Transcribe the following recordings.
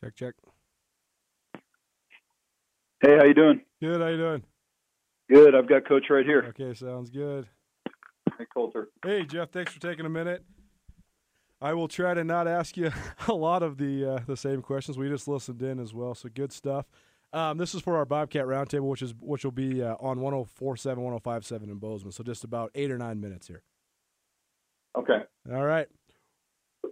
Check, check. Hey, how you doing? Good. How you doing? Good. I've got Coach right here. Okay, sounds good. Hey, Colter. Hey, Jeff. Thanks for taking a minute. I will try to not ask you a lot of the uh, the same questions. We just listened in as well, so good stuff. Um, this is for our Bobcat Roundtable, which is which will be uh, on 104.7, 105.7 in Bozeman. So just about eight or nine minutes here. Okay. All right.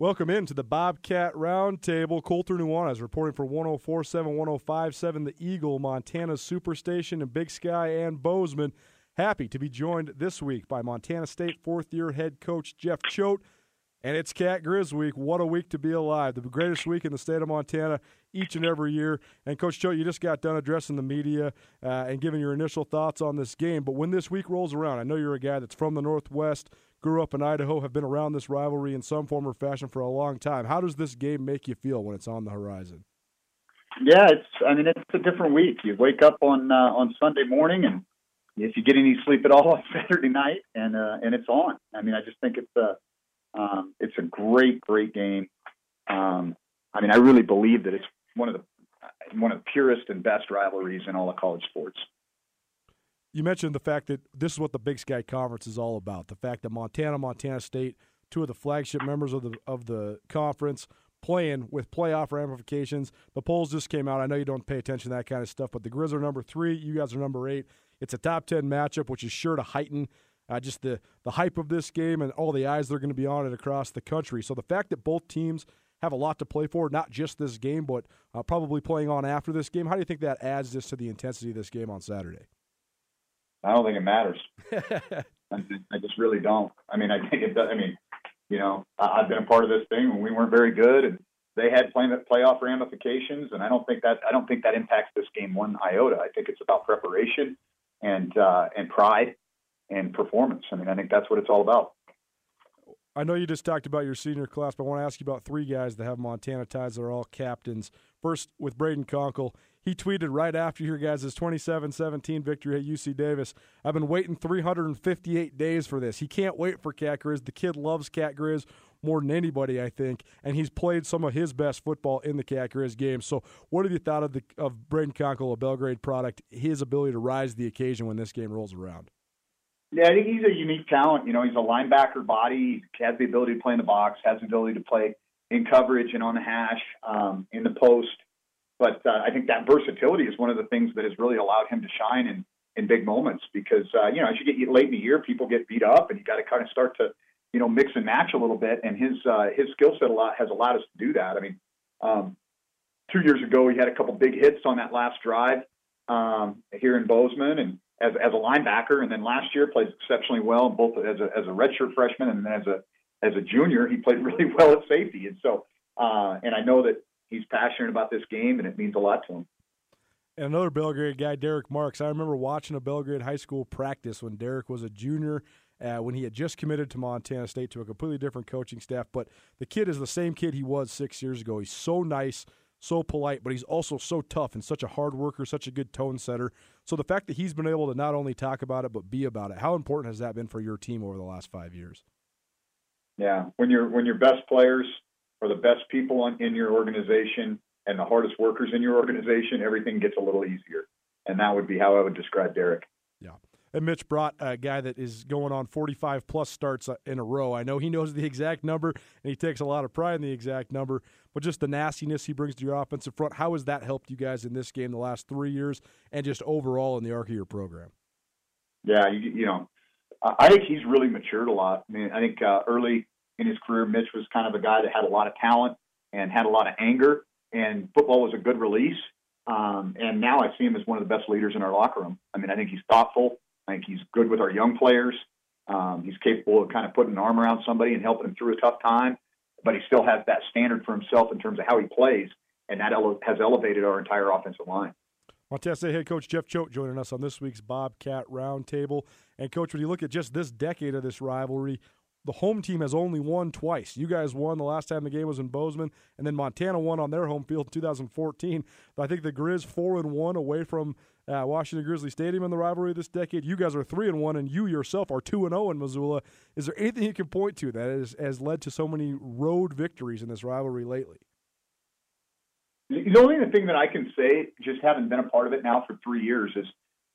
Welcome into the Bobcat Roundtable. Colter Nuanez reporting for 104.7, 105.7, the Eagle, Montana Superstation, and Big Sky and Bozeman. Happy to be joined this week by Montana State fourth year head coach Jeff Choate. And it's Cat Grizz Week. What a week to be alive. The greatest week in the state of Montana each and every year. And Coach Choate, you just got done addressing the media uh, and giving your initial thoughts on this game. But when this week rolls around, I know you're a guy that's from the Northwest, grew up in Idaho, have been around this rivalry in some form or fashion for a long time. How does this game make you feel when it's on the horizon? Yeah, it's. I mean, it's a different week. You wake up on uh, on Sunday morning, and if you get any sleep at all on Saturday night, and uh, and it's on. I mean, I just think it's a um, it's a great, great game. Um, I mean, I really believe that it's one of the one of the purest and best rivalries in all of college sports. You mentioned the fact that this is what the Big Sky Conference is all about. The fact that Montana, Montana State, two of the flagship members of the of the conference, playing with playoff ramifications. The polls just came out. I know you don't pay attention to that kind of stuff, but the Grizz are number three. You guys are number eight. It's a top ten matchup, which is sure to heighten uh, just the the hype of this game and all the eyes that are going to be on it across the country. So the fact that both teams have a lot to play for, not just this game, but uh, probably playing on after this game. How do you think that adds this to the intensity of this game on Saturday? I don't think it matters. I just really don't. I mean, I think it does. I mean, you know, I've been a part of this thing when we weren't very good, and they had play, playoff ramifications, and I don't think that I don't think that impacts this game one iota. I think it's about preparation and uh, and pride and performance. I mean, I think that's what it's all about. I know you just talked about your senior class, but I want to ask you about three guys that have Montana ties that are all captains. First, with Brayden Konkol, he tweeted right after your guys' 27-17 victory at UC Davis. I've been waiting 358 days for this. He can't wait for Cat Grizz. The kid loves Cat Grizz more than anybody, I think, and he's played some of his best football in the Cat Grizz game. So, what have you thought of the of Brayden Konkol, a Belgrade product, his ability to rise to the occasion when this game rolls around? Yeah, I think he's a unique talent. You know, he's a linebacker body. He has the ability to play in the box, has the ability to play in coverage and on the hash, um, in the post. But uh, I think that versatility is one of the things that has really allowed him to shine in, in big moments because, uh, you know, as you get late in the year, people get beat up and you got to kind of start to, you know, mix and match a little bit. And his, uh, his skill set a lot has allowed us to do that. I mean, um, two years ago, he had a couple big hits on that last drive um, here in Bozeman and, as, as a linebacker, and then last year played exceptionally well, both as a, as a redshirt freshman and then as a as a junior, he played really well at safety. And so, uh, and I know that he's passionate about this game, and it means a lot to him. And another Belgrade guy, Derek Marks. I remember watching a Belgrade high school practice when Derek was a junior. Uh, when he had just committed to Montana State to a completely different coaching staff, but the kid is the same kid he was six years ago. He's so nice, so polite, but he's also so tough and such a hard worker, such a good tone setter. So the fact that he's been able to not only talk about it but be about it, how important has that been for your team over the last five years? Yeah, when your when your best players are the best people on, in your organization and the hardest workers in your organization, everything gets a little easier, and that would be how I would describe Derek. Yeah. And Mitch Brott a guy that is going on 45 plus starts uh, in a row. I know he knows the exact number and he takes a lot of pride in the exact number, but just the nastiness he brings to your offensive front, how has that helped you guys in this game the last three years and just overall in the arc of your program? Yeah, you, you know, I think he's really matured a lot. I mean, I think uh, early in his career, Mitch was kind of a guy that had a lot of talent and had a lot of anger, and football was a good release. Um, and now I see him as one of the best leaders in our locker room. I mean, I think he's thoughtful. I think he's good with our young players. Um, he's capable of kind of putting an arm around somebody and helping them through a tough time, but he still has that standard for himself in terms of how he plays, and that ele- has elevated our entire offensive line. Montana State head coach Jeff Choate joining us on this week's Bobcat Roundtable. And, coach, when you look at just this decade of this rivalry, the home team has only won twice. You guys won the last time the game was in Bozeman, and then Montana won on their home field in 2014. I think the Grizz four and one away from uh, Washington Grizzly Stadium in the rivalry this decade. You guys are three and one, and you yourself are two and zero in Missoula. Is there anything you can point to that has, has led to so many road victories in this rivalry lately? The only thing that I can say, just having been a part of it now for three years, is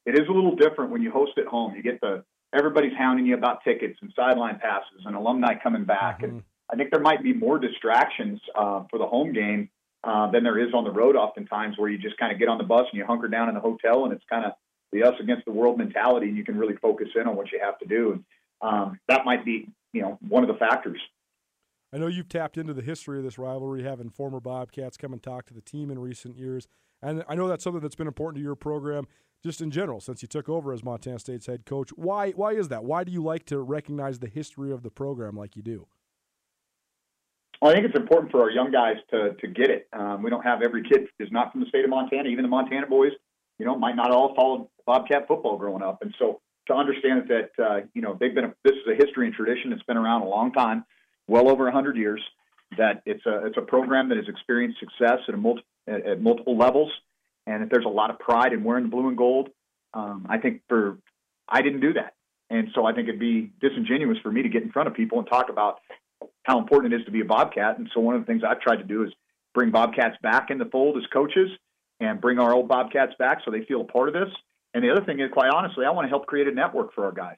it is a little different when you host at home. You get the everybody's hounding you about tickets and sideline passes and alumni coming back, mm-hmm. and I think there might be more distractions uh, for the home game uh, than there is on the road. Oftentimes, where you just kind of get on the bus and you hunker down in the hotel, and it's kind of the us against the world mentality, and you can really focus in on what you have to do. And um, that might be, you know, one of the factors. I know you've tapped into the history of this rivalry, having former Bobcats come and talk to the team in recent years. And I know that's something that's been important to your program just in general since you took over as Montana State's head coach. Why why is that? Why do you like to recognize the history of the program like you do? Well, I think it's important for our young guys to to get it. Um, we don't have every kid is not from the state of Montana. Even the Montana boys, you know, might not all follow Bobcat football growing up, and so to understand that uh, you know they've been a, this is a history and tradition that's been around a long time well over 100 years. That it's a it's a program that has experienced success at, multi, at, at multiple levels, and that there's a lot of pride in wearing the blue and gold. Um, I think for I didn't do that, and so I think it'd be disingenuous for me to get in front of people and talk about how important it is to be a Bobcat. And so one of the things I've tried to do is bring Bobcats back in the fold as coaches and bring our old Bobcats back so they feel a part of this. And the other thing is, quite honestly, I want to help create a network for our guys.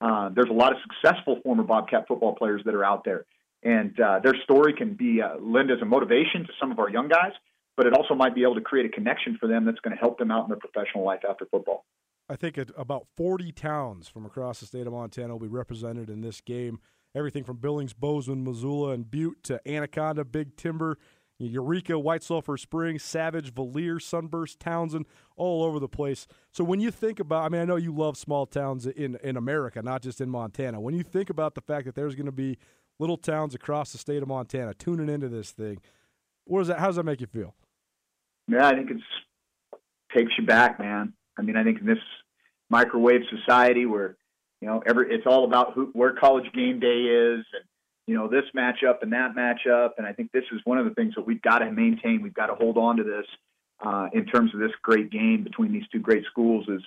Uh, there's a lot of successful former Bobcat football players that are out there, and uh, their story can be uh, lend as a motivation to some of our young guys, but it also might be able to create a connection for them that's going to help them out in their professional life after football. I think about 40 towns from across the state of Montana will be represented in this game. Everything from Billings, Bozeman, Missoula, and Butte to Anaconda, Big Timber, Eureka, White Sulphur Springs, Savage, Valier, Sunburst, Townsend, all over the place. So when you think about, I mean, I know you love small towns in in America, not just in Montana. When you think about the fact that there's going to be little towns across the state of Montana tuning into this thing, what does that? How does that make you feel? Yeah, I think it takes you back, man. I mean, I think in this microwave society where you know every it's all about who, where college game day is and you know, this matchup and that matchup. And I think this is one of the things that we've got to maintain. We've got to hold on to this uh, in terms of this great game between these two great schools is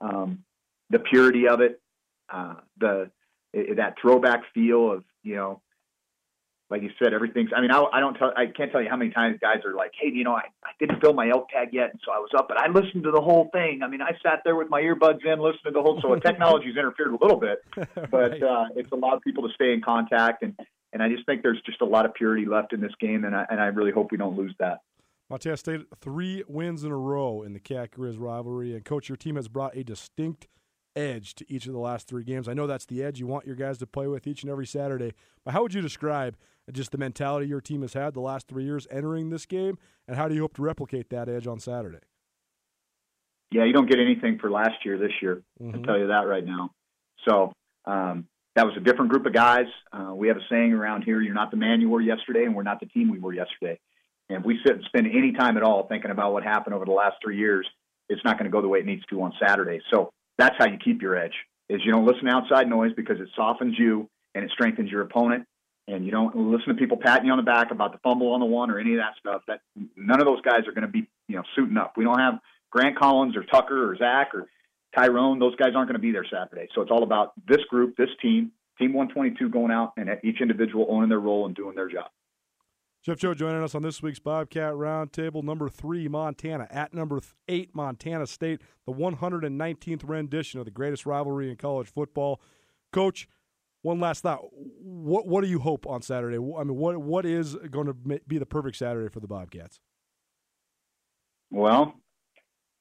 um, the purity of it, uh, the that throwback feel of you know like you said, everything's. I mean, I, I don't tell. I can't tell you how many times guys are like, "Hey, you know, I, I didn't fill my elk tag yet, and so I was up, but I listened to the whole thing. I mean, I sat there with my earbuds in, listening to the whole. So technology's interfered a little bit, but right. uh, it's allowed people to stay in contact, and and I just think there's just a lot of purity left in this game, and I and I really hope we don't lose that. Montana State three wins in a row in the Cat Grizz rivalry, and coach, your team has brought a distinct edge to each of the last three games. I know that's the edge you want your guys to play with each and every Saturday, but how would you describe just the mentality your team has had the last three years entering this game, and how do you hope to replicate that edge on Saturday? Yeah, you don't get anything for last year this year. Mm-hmm. I tell you that right now. So um, that was a different group of guys. Uh, we have a saying around here: "You're not the man you were yesterday, and we're not the team we were yesterday." And if we sit and spend any time at all thinking about what happened over the last three years, it's not going to go the way it needs to on Saturday. So that's how you keep your edge: is you don't listen to outside noise because it softens you and it strengthens your opponent and you don't listen to people patting you on the back about the fumble on the one or any of that stuff. That none of those guys are going to be, you know, suiting up. We don't have Grant Collins or Tucker or Zach or Tyrone. Those guys aren't going to be there Saturday. So it's all about this group, this team, Team 122 going out and each individual owning their role and doing their job. Jeff Choate joining us on this week's Bobcat Roundtable. Number three, Montana. At number eight, Montana State, the 119th rendition of the greatest rivalry in college football. Coach, one last thought. What what do you hope on Saturday? I mean, what what is going to be the perfect Saturday for the Bobcats? Well,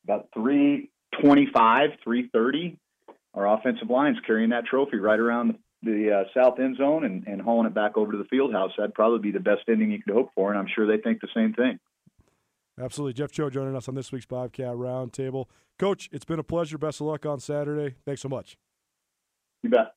about three twenty-five, three thirty. Our offensive line's carrying that trophy right around the, uh, south end zone and, and hauling it back over to the field house. That'd probably be the best ending you could hope for, and I'm sure they think the same thing. Absolutely. Jeff Choate joining us on this week's Bobcat Roundtable. Coach, it's been a pleasure. Best of luck on Saturday. Thanks so much. You bet.